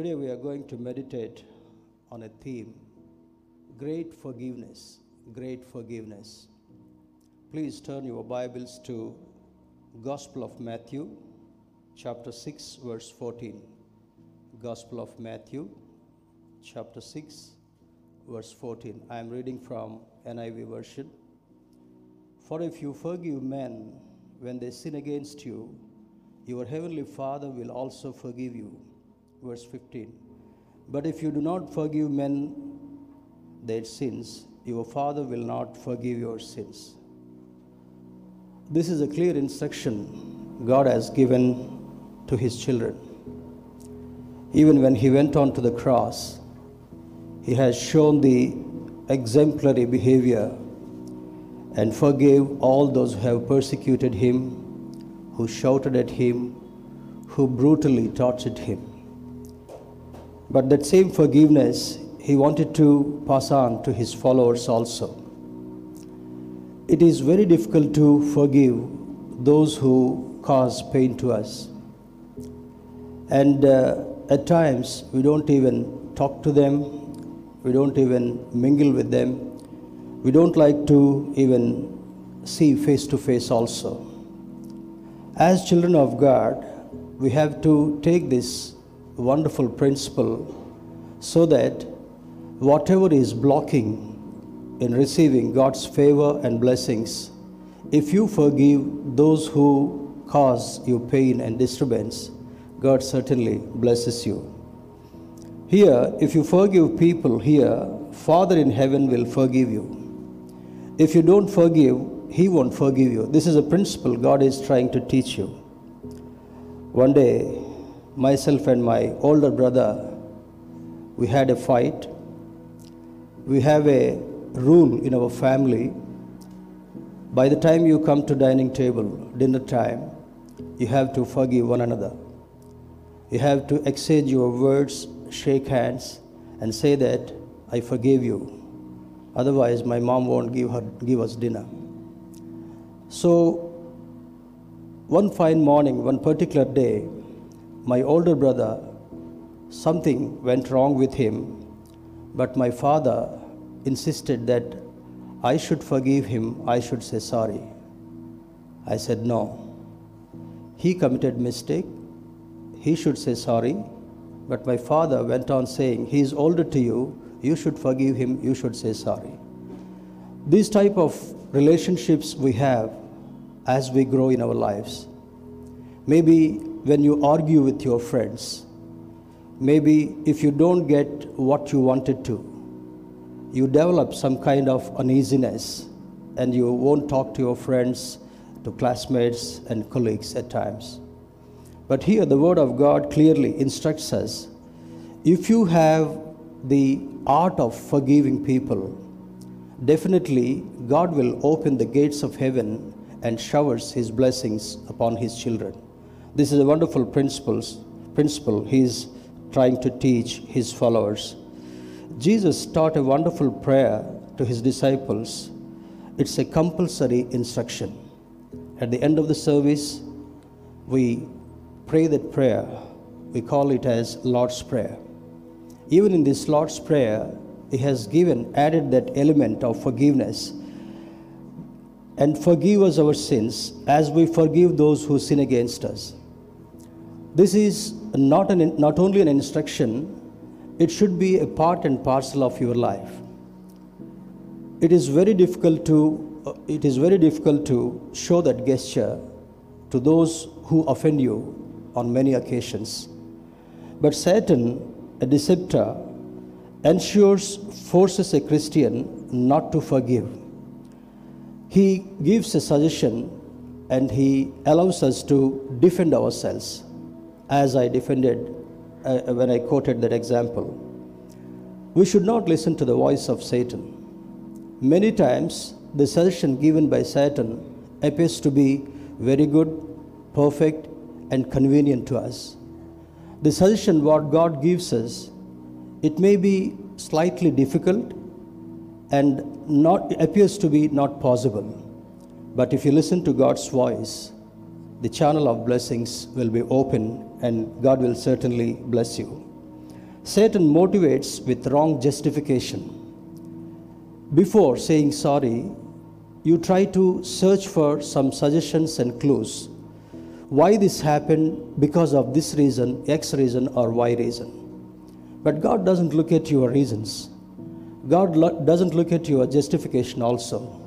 Today we are going to meditate on a theme great forgiveness. Great forgiveness. Please turn your Bibles to Gospel of Matthew, chapter 6, verse 14. Gospel of Matthew, chapter 6, verse 14. I am reading from NIV version. For if you forgive men when they sin against you, your heavenly Father will also forgive you. Verse 15. But if you do not forgive men their sins, your Father will not forgive your sins. This is a clear instruction God has given to His children. Even when He went on to the cross, He has shown the exemplary behavior and forgave all those who have persecuted Him, who shouted at Him, who brutally tortured Him. But that same forgiveness he wanted to pass on to his followers also. It is very difficult to forgive those who cause pain to us. And uh, at times, we don't even talk to them, we don't even mingle with them, we don't like to even see face to face also. As children of God, we have to take this wonderful principle so that whatever is blocking in receiving God's favor and blessings, if you forgive those who cause you pain and disturbance, God certainly blesses you. Here, if you forgive people here, Father in heaven will forgive you. If you don't forgive, He won't forgive you. This is a principle God is trying to teach you. One day, myself and my older brother, we had a fight. We have a rule in our family. By the time you come to dining table, dinner time, you have to forgive one another. You have to exchange your words, shake hands, and say that I forgive you. Otherwise, my mom won't give, her, give us dinner. So, one fine morning, one particular day, my older brother, something went wrong with him, but my father insisted that I should forgive him, I should say sorry. I said no. He committed mistake, he should say sorry, but my father went on saying, he is older to you, you should forgive him, you should say sorry. These type of relationships we have as we grow in our lives. Maybe when you argue with your friends, maybe if you don't get what you wanted to, you develop some kind of uneasiness and you won't talk to your friends, to classmates, and colleagues at times. But here, the Word of God clearly instructs us if you have the art of forgiving people, definitely God will open the gates of heaven and showers His blessings upon His children. This is a wonderful principles, principle He is trying to teach His followers. Jesus taught a wonderful prayer to His disciples. It's a compulsory instruction. At the end of the service, we pray that prayer. We call it as Lord's Prayer. Even in this Lord's Prayer, He has given, added that element of forgiveness. And forgive us our sins as we forgive those who sin against us. This is not, an, not only an instruction, it should be a part and parcel of your life. It is very difficult to, uh, it is very difficult to show that gesture to those who offend you on many occasions. But Satan, a deceptor, ensures, forces a Christian not to forgive. He gives a suggestion and he allows us to defend ourselves, as I defended uh, when I quoted that example. We should not listen to the voice of Satan. Many times, the suggestion given by Satan appears to be very good, perfect, and convenient to us. The suggestion what God gives us, it may be slightly difficult and not appears to be not possible. But if you listen to God's voice, the channel of blessings will be open and God will certainly bless you. Satan motivates with wrong justification. Before saying sorry, you try to search for some suggestions and clues. Why this happened because of this reason, X reason, or Y reason. But God doesn't look at your reasons. God lo- doesn't look at your justification also.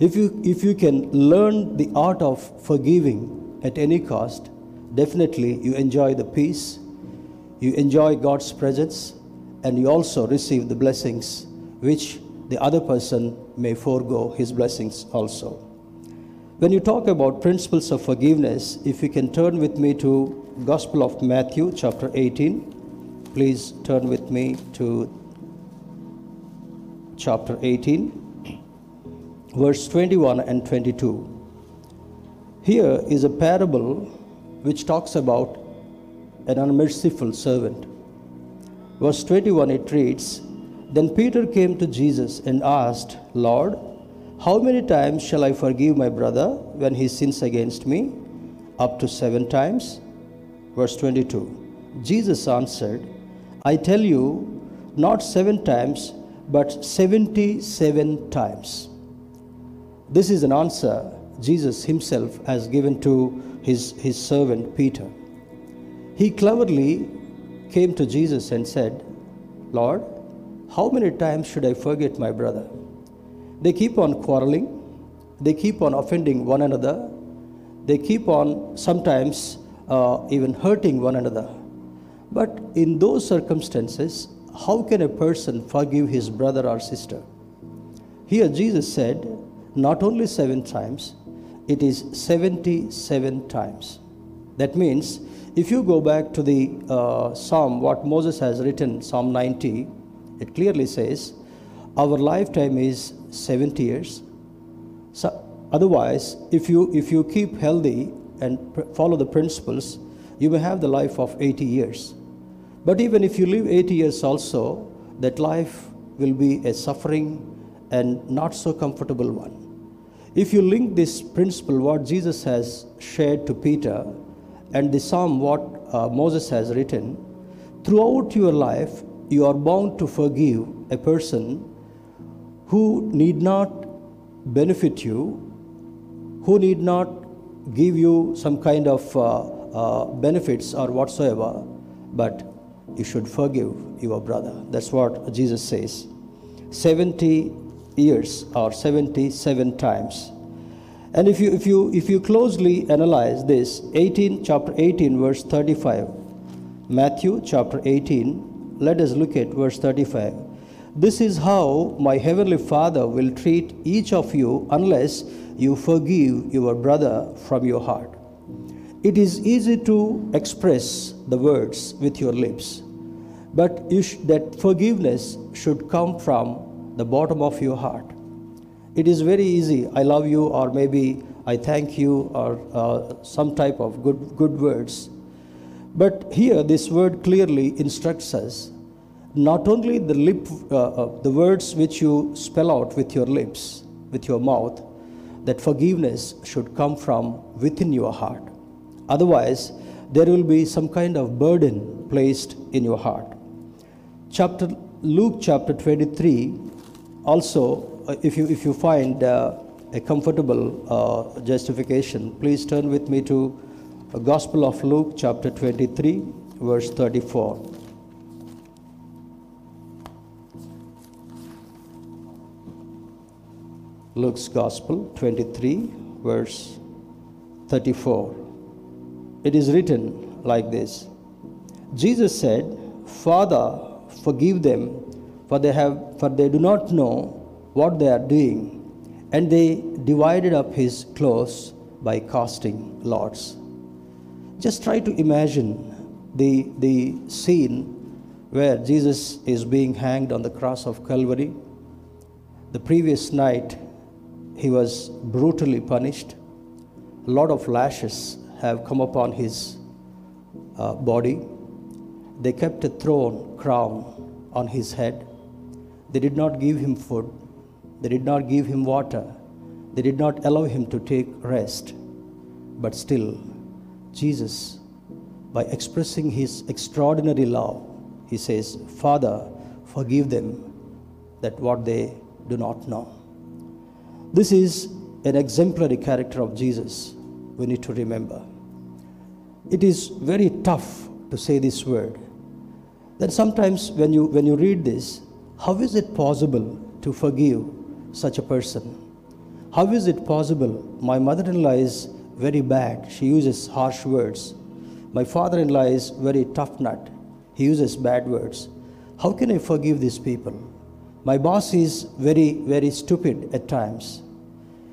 If you, if you can learn the art of forgiving at any cost, definitely you enjoy the peace, you enjoy God's presence, and you also receive the blessings which the other person may forego his blessings also. When you talk about principles of forgiveness, if you can turn with me to Gospel of Matthew chapter 18, please turn with me to chapter 18 verse 21 and 22. Here is a parable which talks about an unmerciful servant. Verse 21 it reads, Then Peter came to Jesus and asked, Lord, how many times shall I forgive my brother when he sins against me? Up to seven times? Verse 22. Jesus answered, I tell you, not seven times, but 77 times. This is an answer Jesus himself has given to his, his servant Peter. He cleverly came to Jesus and said, Lord, how many times should I forget my brother? They keep on quarreling, they keep on offending one another, they keep on sometimes uh, even hurting one another. But in those circumstances, how can a person forgive his brother or sister? Here, Jesus said, not only seven times, it is 77 times. That means, if you go back to the uh, psalm, what Moses has written, Psalm 90, it clearly says, Our lifetime is 70 years. So, otherwise, if you, if you keep healthy and follow the principles, you may have the life of 80 years. But even if you live 80 years also, that life will be a suffering and not so comfortable one. If you link this principle, what Jesus has shared to Peter, and the psalm, what uh, Moses has written, throughout your life, you are bound to forgive a person who need not benefit you, who need not give you some kind of uh, uh, benefits or whatsoever, but you should forgive your brother. That's what Jesus says. 70 years or 77 times. And if you, if you, if you closely analyze this, 18, chapter 18, verse 35, Matthew chapter 18, let us look at verse 35. This is how my heavenly Father will treat each of you unless you forgive your brother from your heart. It is easy to express the words with your lips, but sh- that forgiveness should come from the bottom of your heart. It is very easy, I love you, or maybe I thank you, or uh, some type of good, good words. But here, this word clearly instructs us not only the lip, uh, uh, the words which you spell out with your lips, with your mouth, that forgiveness should come from within your heart. Otherwise, there will be some kind of burden placed in your heart. Chapter Luke chapter 23 also uh, if you if you find uh, a comfortable uh, justification please turn with me to the gospel of luke chapter 23 verse 34 luke's gospel 23 verse 34 it is written like this. Jesus said father forgive them for they have for they do not know what they are doing. And they divided up his clothes by casting lots. Just try to imagine the the scene where jesus is being hanged on the cross of calvary. The previous night he was brutally punished. A lot of lashes have come upon his uh, body. They kept a throne crown on his head they did not give him food. They did not give him water. They did not allow him to take rest. But still, Jesus, by expressing his extraordinary love, he says, Father, forgive them that what they do not know. This is an exemplary character of Jesus we need to remember. It is very tough to say this word. Then sometimes when you when you read this, how is it possible to forgive such a person? How is it possible? My mother in law is very bad. She uses harsh words. My father in law is very tough nut. He uses bad words. How can I forgive these people? My boss is very, very stupid at times.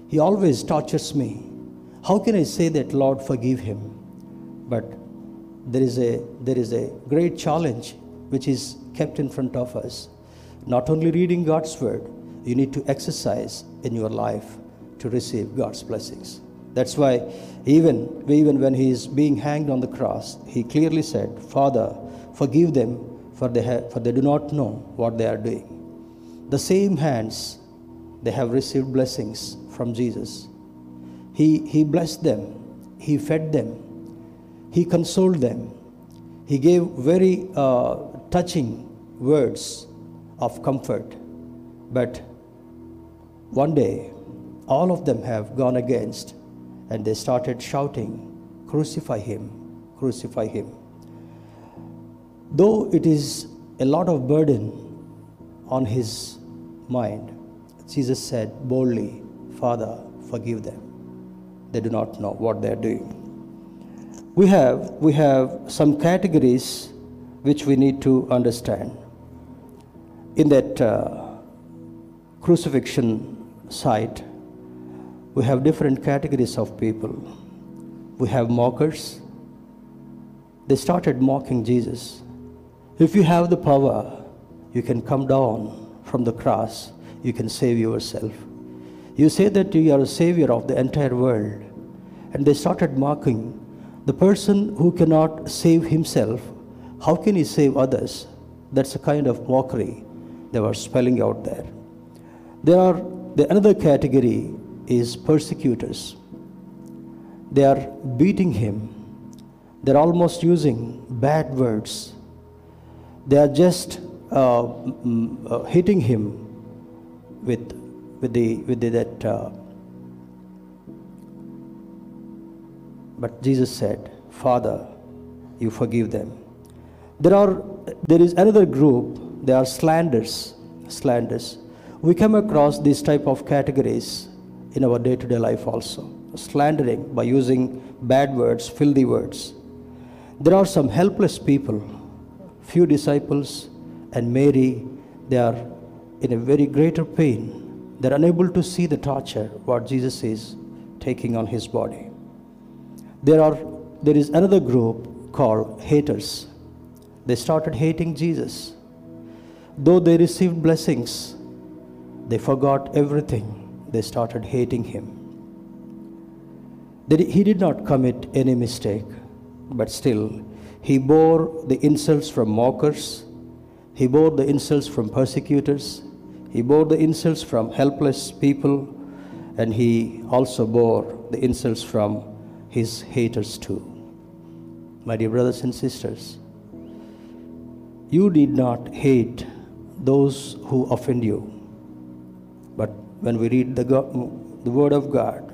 He always tortures me. How can I say that, Lord, forgive him? But there is a, there is a great challenge which is kept in front of us. Not only reading God's word, you need to exercise in your life to receive God's blessings. That's why even, even when he is being hanged on the cross, he clearly said, Father, forgive them, for they, have, for they do not know what they are doing. The same hands, they have received blessings from Jesus. He, he blessed them, he fed them, he consoled them, he gave very uh, touching words of comfort. But one day, all of them have gone against and they started shouting, Crucify him, crucify him. Though it is a lot of burden on his mind, Jesus said boldly, Father, forgive them. They do not know what they are doing. We have, we have some categories which we need to understand. In that uh, crucifixion site, we have different categories of people. We have mockers. They started mocking Jesus. If you have the power, you can come down from the cross, you can save yourself. You say that you are a savior of the entire world. And they started mocking the person who cannot save himself. How can he save others? That's a kind of mockery they were spelling out there. There are the another category is persecutors. They are beating him. They're almost using bad words. They are just uh, mm, uh, hitting him with, with, the, with the, that. Uh, but Jesus said, Father, you forgive them. There are there is another group, they are slanders. Slanders. We come across these type of categories in our day-to-day life also. Slandering by using bad words, filthy words. There are some helpless people, few disciples and Mary, they are in a very greater pain. They're unable to see the torture what Jesus is taking on his body. There are there is another group called haters. They started hating Jesus. Though they received blessings, they forgot everything they started hating him. He did not commit any mistake, but still, he bore the insults from mockers, he bore the insults from persecutors, he bore the insults from helpless people, and he also bore the insults from his haters too. My dear brothers and sisters, you need not hate those who offend you But when we read the, God, the Word of God,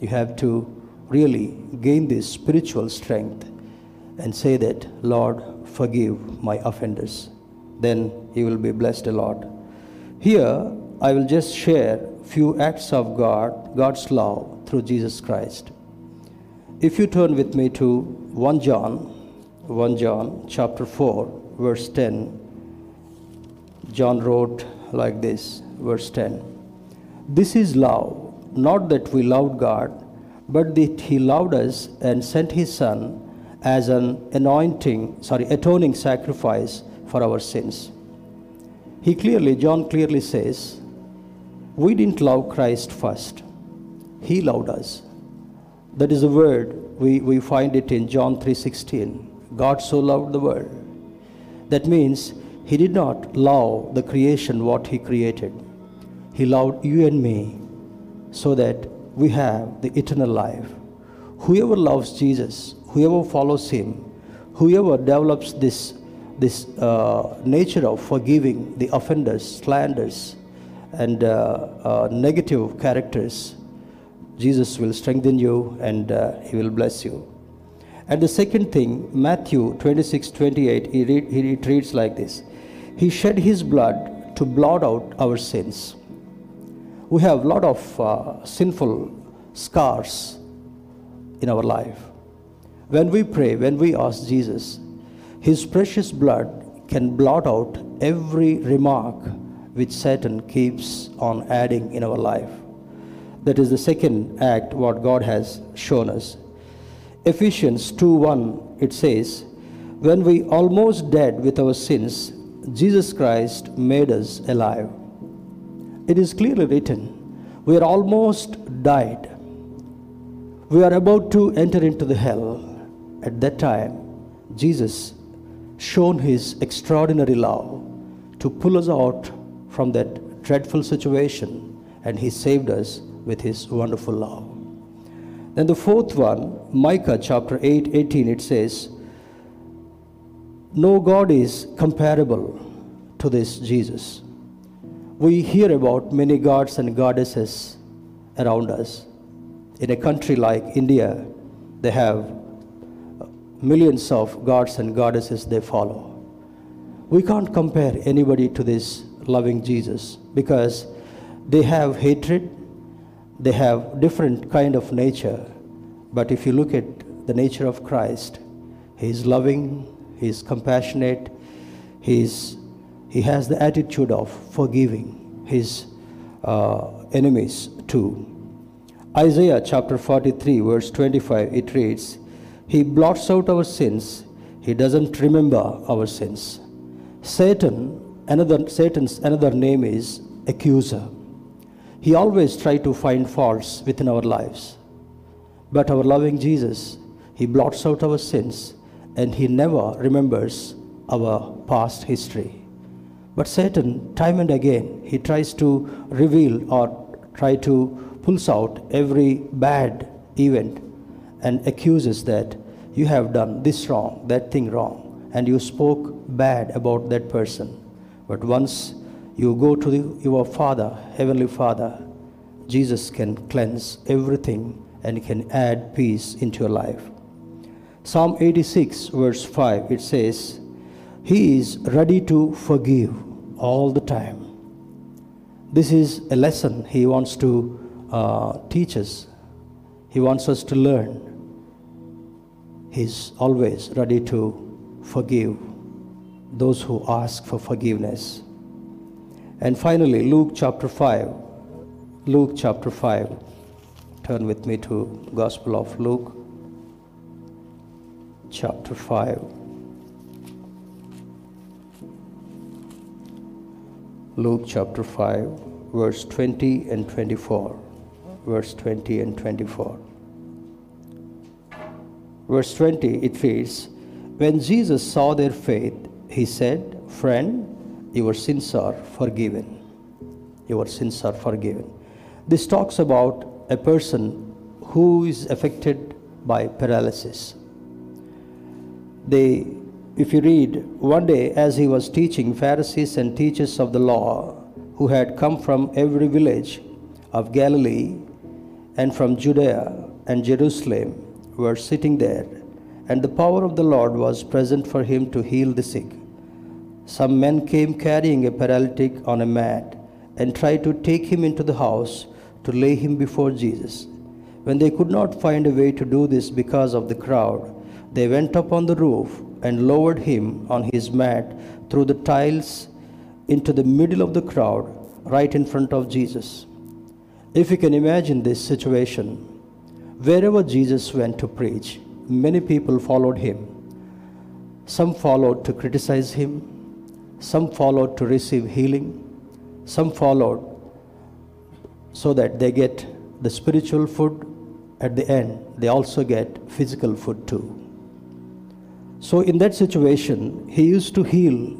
you have to really gain this spiritual strength and say that, Lord, forgive my offenders. Then you will be blessed a lot. Here, I will just share few acts of God, God's love through Jesus Christ. If you turn with me to 1 John, 1 John chapter 4, verse 10, John wrote like this, verse 10. This is love, not that we loved God, but that He loved us and sent His Son as an anointing, sorry, atoning sacrifice for our sins. He clearly, John clearly says, we didn't love Christ first. He loved us. That is a word we, we find it in John 3:16. God so loved the world. That means he did not love the creation what he created. He loved you and me so that we have the eternal life. Whoever loves Jesus, whoever follows Him, whoever develops this this uh, nature of forgiving the offenders, slanders, and uh, uh, negative characters, Jesus will strengthen you and uh, He will bless you. And the second thing, Matthew 26 28, he, he reads like this He shed His blood to blot out our sins. We have a lot of uh, sinful scars in our life. When we pray, when we ask Jesus, His precious blood can blot out every remark which Satan keeps on adding in our life. That is the second act what God has shown us. Ephesians 2:1 it says, "When we almost dead with our sins, Jesus Christ made us alive." It is clearly written, we are almost died. We are about to enter into the hell at that time, Jesus shown his extraordinary love to pull us out from that dreadful situation, and he saved us with his wonderful love. Then the fourth one, Micah chapter 8, 18, it says, No God is comparable to this Jesus. We hear about many gods and goddesses around us. In a country like India, they have millions of gods and goddesses they follow. We can't compare anybody to this loving Jesus because they have hatred, they have different kind of nature. But if you look at the nature of Christ, he is loving, he is compassionate, he, is, he has the attitude of forgiving his uh, enemies too. Isaiah chapter 43, verse 25, it reads, he blots out our sins. He doesn't remember our sins. Satan, another Satan's another name is accuser. He always tries to find faults within our lives. But our loving Jesus, he blots out our sins and he never remembers our past history. But Satan, time and again, he tries to reveal or try to pulls out every bad event and accuses that you have done this wrong, that thing wrong, and you spoke bad about that person. But once you go to the, your Father, Heavenly Father, Jesus can cleanse everything and can add peace into your life. Psalm 86, verse 5, it says, He is ready to forgive all the time. This is a lesson He wants to uh, teach us, He wants us to learn. He's always ready to forgive those who ask for forgiveness. And finally, Luke chapter 5. Luke chapter 5. Turn with me to Gospel of Luke chapter 5. Luke chapter 5, verse 20 and 24. Verse 20 and 24. Verse 20, it reads When Jesus saw their faith, he said, Friend, your sins are forgiven. Your sins are forgiven. This talks about a person who is affected by paralysis. They, if you read, one day as he was teaching, Pharisees and teachers of the law who had come from every village of Galilee and from Judea and Jerusalem were sitting there, and the power of the Lord was present for him to heal the sick. Some men came carrying a paralytic on a mat and tried to take him into the house to lay him before Jesus. When they could not find a way to do this because of the crowd, they went up on the roof and lowered him on his mat through the tiles into the middle of the crowd, right in front of Jesus. If you can imagine this situation, Wherever Jesus went to preach, many people followed him. Some followed to criticize him, some followed to receive healing, some followed so that they get the spiritual food. At the end, they also get physical food too. So, in that situation, he used to heal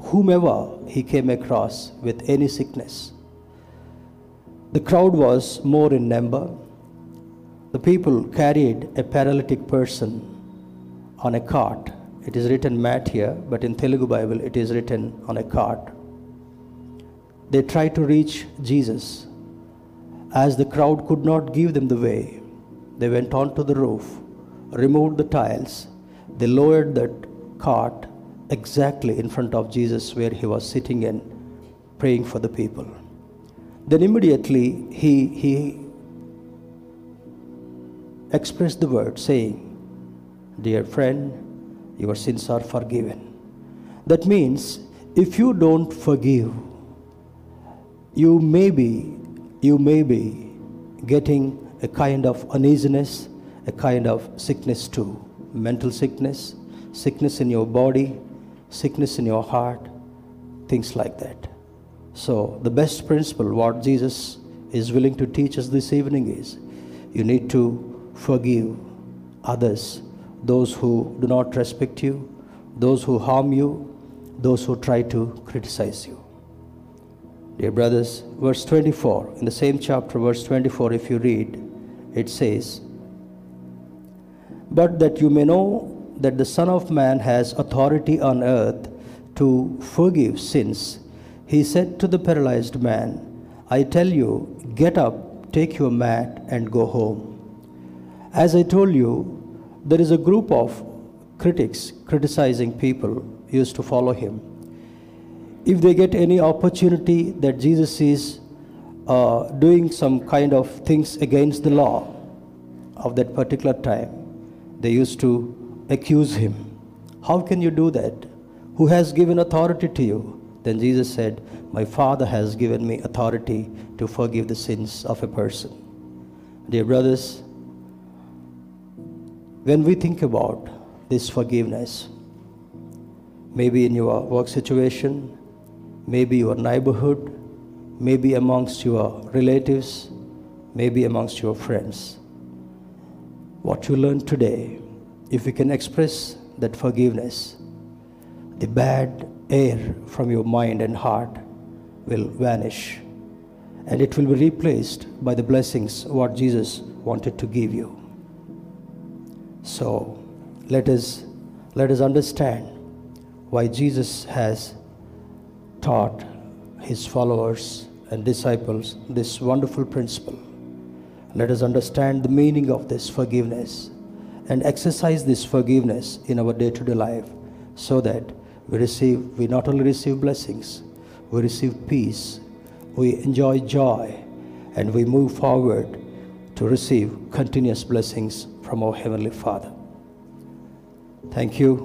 whomever he came across with any sickness. The crowd was more in number the people carried a paralytic person on a cart It is written mat here, but in Telugu Bible it is written on a cart. They tried to reach Jesus. As the crowd could not give them the way, they went onto the roof, removed the tiles, they lowered that cart exactly in front of Jesus where he was sitting and praying for the people. Then immediately he, he expressed the word saying, Dear friend, your sins are forgiven. That means if you don't forgive, you may be, you may be getting a kind of uneasiness, a kind of sickness too. Mental sickness, sickness in your body, sickness in your heart, things like that. So, the best principle, what Jesus is willing to teach us this evening is you need to forgive others, those who do not respect you, those who harm you, those who try to criticize you. Dear brothers, verse 24, in the same chapter, verse 24, if you read, it says, But that you may know that the Son of Man has authority on earth to forgive sins, he said to the paralyzed man, I tell you, get up, take your mat, and go home. As I told you, there is a group of critics criticizing people used to follow him. If they get any opportunity that Jesus is uh, doing some kind of things against the law of that particular time, they used to accuse him. How can you do that? Who has given authority to you? Then Jesus said, My Father has given me authority to forgive the sins of a person. Dear brothers, when we think about this forgiveness, maybe in your work situation, maybe your neighborhood, maybe amongst your relatives, maybe amongst your friends, what you learn today if you can express that forgiveness, the bad air from your mind and heart will vanish and it will be replaced by the blessings what Jesus wanted to give you. So let us let us understand why Jesus has taught his followers and disciples this wonderful principle. Let us understand the meaning of this forgiveness and exercise this forgiveness in our day to day life so that we receive, we not only receive blessings, we receive peace, we enjoy joy, and we move forward to receive continuous blessings from our Heavenly Father. Thank you.